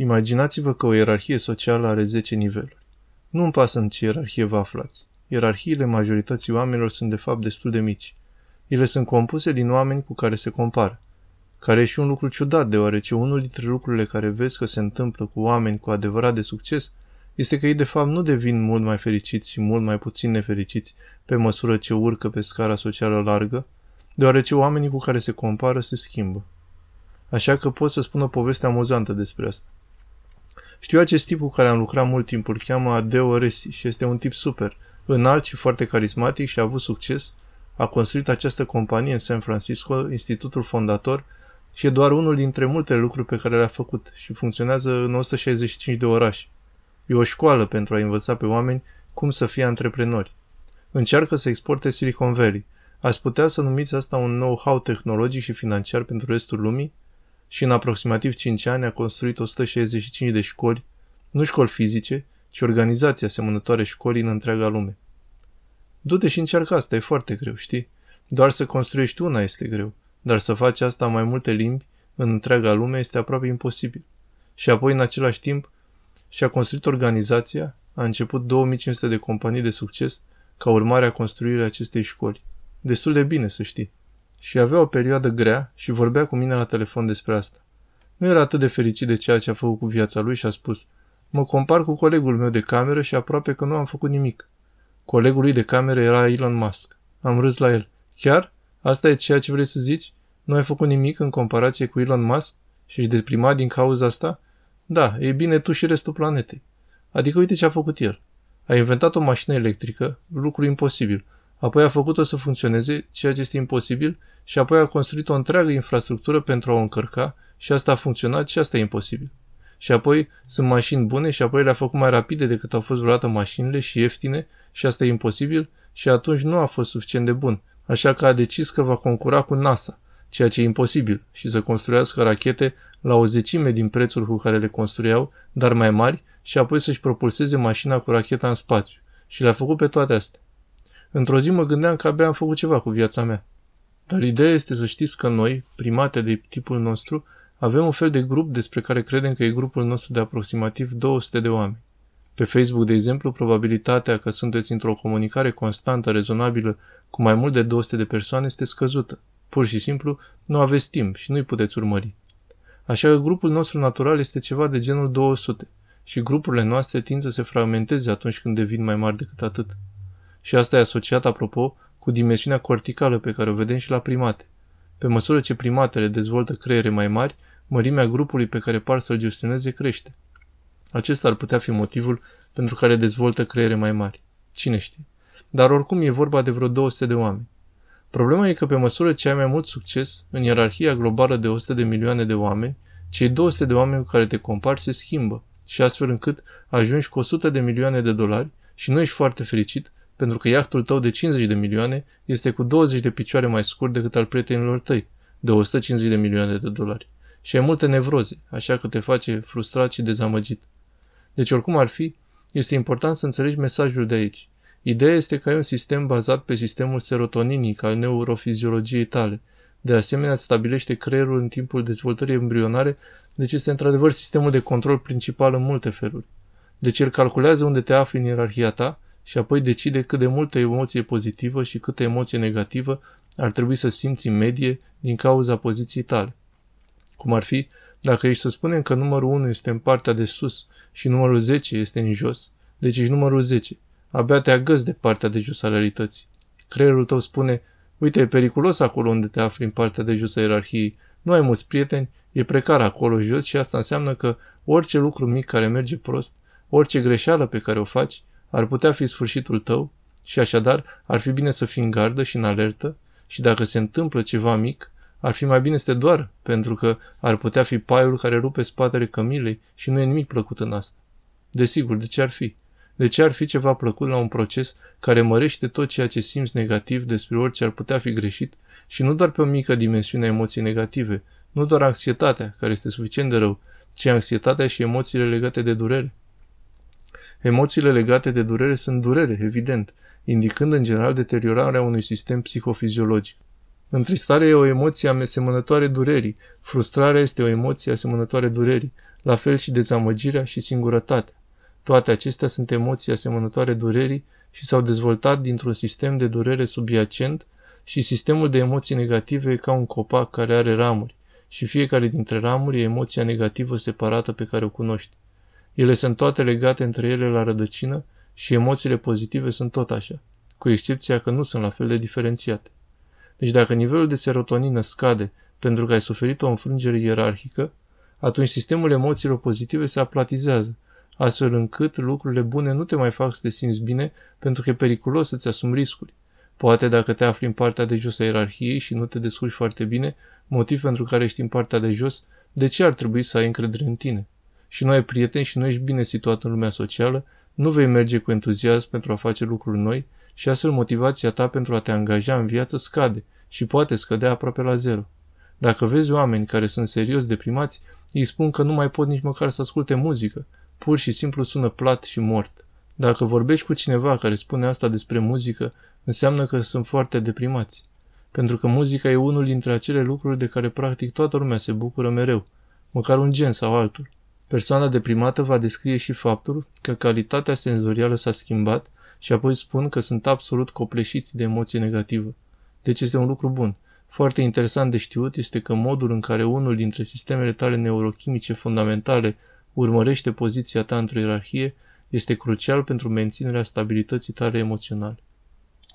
Imaginați-vă că o ierarhie socială are 10 niveluri. Nu îmi pasă în ce ierarhie vă aflați. Ierarhiile majorității oamenilor sunt de fapt destul de mici. Ele sunt compuse din oameni cu care se compară. Care e și un lucru ciudat, deoarece unul dintre lucrurile care vezi că se întâmplă cu oameni cu adevărat de succes este că ei de fapt nu devin mult mai fericiți și mult mai puțin nefericiți pe măsură ce urcă pe scara socială largă, deoarece oamenii cu care se compară se schimbă. Așa că pot să spun o poveste amuzantă despre asta. Știu acest tip cu care am lucrat mult timp, îl cheamă Adeo Resi și este un tip super, înalt și foarte carismatic și a avut succes. A construit această companie în San Francisco, institutul fondator, și e doar unul dintre multe lucruri pe care le-a făcut și funcționează în 165 de orașe. E o școală pentru a învăța pe oameni cum să fie antreprenori. Încearcă să exporte Silicon Valley. Ați putea să numiți asta un know-how tehnologic și financiar pentru restul lumii? Și în aproximativ 5 ani a construit 165 de școli, nu școli fizice, ci organizații asemănătoare școlii în întreaga lume. Du-te și încearcă asta, e foarte greu, știi? Doar să construiești una este greu, dar să faci asta în mai multe limbi, în întreaga lume, este aproape imposibil. Și apoi, în același timp, și-a construit organizația, a început 2500 de companii de succes ca urmare a construirii acestei școli. Destul de bine, să știi. Și avea o perioadă grea și vorbea cu mine la telefon despre asta. Nu era atât de fericit de ceea ce a făcut cu viața lui și a spus Mă compar cu colegul meu de cameră și aproape că nu am făcut nimic. Colegul lui de cameră era Elon Musk. Am râs la el. Chiar? Asta e ceea ce vrei să zici? Nu ai făcut nimic în comparație cu Elon Musk? Și ești deprimat din cauza asta? Da, e bine tu și restul planetei. Adică uite ce a făcut el. A inventat o mașină electrică, lucru imposibil. Apoi a făcut-o să funcționeze, ceea ce este imposibil, și apoi a construit o întreagă infrastructură pentru a o încărca și asta a funcționat și asta e imposibil. Și apoi sunt mașini bune și apoi le-a făcut mai rapide decât au fost vreodată mașinile și ieftine și asta e imposibil și atunci nu a fost suficient de bun. Așa că a decis că va concura cu NASA, ceea ce e imposibil, și să construiască rachete la o zecime din prețul cu care le construiau, dar mai mari, și apoi să-și propulseze mașina cu racheta în spațiu. Și le-a făcut pe toate astea. Într-o zi mă gândeam că abia am făcut ceva cu viața mea. Dar ideea este să știți că noi, primate de tipul nostru, avem un fel de grup despre care credem că e grupul nostru de aproximativ 200 de oameni. Pe Facebook, de exemplu, probabilitatea că sunteți într-o comunicare constantă, rezonabilă, cu mai mult de 200 de persoane este scăzută. Pur și simplu, nu aveți timp și nu-i puteți urmări. Așa că grupul nostru natural este ceva de genul 200 și grupurile noastre tind să se fragmenteze atunci când devin mai mari decât atât. Și asta e asociat, apropo, cu dimensiunea corticală pe care o vedem și la primate. Pe măsură ce primatele dezvoltă creiere mai mari, mărimea grupului pe care par să-l gestioneze crește. Acesta ar putea fi motivul pentru care dezvoltă creiere mai mari. Cine știe? Dar oricum e vorba de vreo 200 de oameni. Problema e că pe măsură ce ai mai mult succes, în ierarhia globală de 100 de milioane de oameni, cei 200 de oameni cu care te compari se schimbă și astfel încât ajungi cu 100 de milioane de dolari și nu ești foarte fericit pentru că iahtul tău de 50 de milioane este cu 20 de picioare mai scurt decât al prietenilor tăi, de 150 de milioane de dolari. Și ai multe nevroze, așa că te face frustrat și dezamăgit. Deci oricum ar fi, este important să înțelegi mesajul de aici. Ideea este că ai un sistem bazat pe sistemul serotoninic al neurofiziologiei tale. De asemenea, îți stabilește creierul în timpul dezvoltării embrionare, deci este într-adevăr sistemul de control principal în multe feluri. Deci el calculează unde te afli în ierarhia ta și apoi decide cât de multă emoție pozitivă și câtă emoție negativă ar trebui să simți în medie din cauza poziției tale. Cum ar fi, dacă ești să spunem că numărul 1 este în partea de sus și numărul 10 este în jos, deci ești numărul 10. Abia te agăți de partea de jos a realității. Creierul tău spune, uite, e periculos acolo unde te afli în partea de jos a ierarhiei, nu ai mulți prieteni, e precar acolo jos și asta înseamnă că orice lucru mic care merge prost, orice greșeală pe care o faci, ar putea fi sfârșitul tău și așadar ar fi bine să fii în gardă și în alertă și dacă se întâmplă ceva mic, ar fi mai bine să te doar, pentru că ar putea fi paiul care rupe spatele cămilei și nu e nimic plăcut în asta. Desigur, de ce ar fi? De ce ar fi ceva plăcut la un proces care mărește tot ceea ce simți negativ despre orice ar putea fi greșit și nu doar pe o mică dimensiune a emoției negative, nu doar anxietatea, care este suficient de rău, ci anxietatea și emoțiile legate de durere? Emoțiile legate de durere sunt durere, evident, indicând în general deteriorarea unui sistem psihofiziologic. Întristarea e o emoție asemănătoare durerii, frustrarea este o emoție asemănătoare durerii, la fel și dezamăgirea și singurătatea. Toate acestea sunt emoții asemănătoare durerii și s-au dezvoltat dintr-un sistem de durere subiacent și sistemul de emoții negative e ca un copac care are ramuri și fiecare dintre ramuri e emoția negativă separată pe care o cunoști. Ele sunt toate legate între ele la rădăcină și emoțiile pozitive sunt tot așa, cu excepția că nu sunt la fel de diferențiate. Deci dacă nivelul de serotonină scade pentru că ai suferit o înfrângere ierarhică, atunci sistemul emoțiilor pozitive se aplatizează, astfel încât lucrurile bune nu te mai fac să te simți bine pentru că e periculos să-ți asumi riscuri. Poate dacă te afli în partea de jos a ierarhiei și nu te descurci foarte bine, motiv pentru care ești în partea de jos, de ce ar trebui să ai încredere în tine? Și nu ai prieteni și nu ești bine situat în lumea socială, nu vei merge cu entuziasm pentru a face lucruri noi și astfel motivația ta pentru a te angaja în viață scade și poate scădea aproape la zero. Dacă vezi oameni care sunt serios deprimați, îi spun că nu mai pot nici măcar să asculte muzică, pur și simplu sună plat și mort. Dacă vorbești cu cineva care spune asta despre muzică, înseamnă că sunt foarte deprimați. Pentru că muzica e unul dintre acele lucruri de care practic toată lumea se bucură mereu, măcar un gen sau altul. Persoana deprimată va descrie și faptul că calitatea senzorială s-a schimbat și apoi spun că sunt absolut copleșiți de emoție negativă. Deci este un lucru bun. Foarte interesant de știut este că modul în care unul dintre sistemele tale neurochimice fundamentale urmărește poziția ta într-o ierarhie este crucial pentru menținerea stabilității tale emoționale.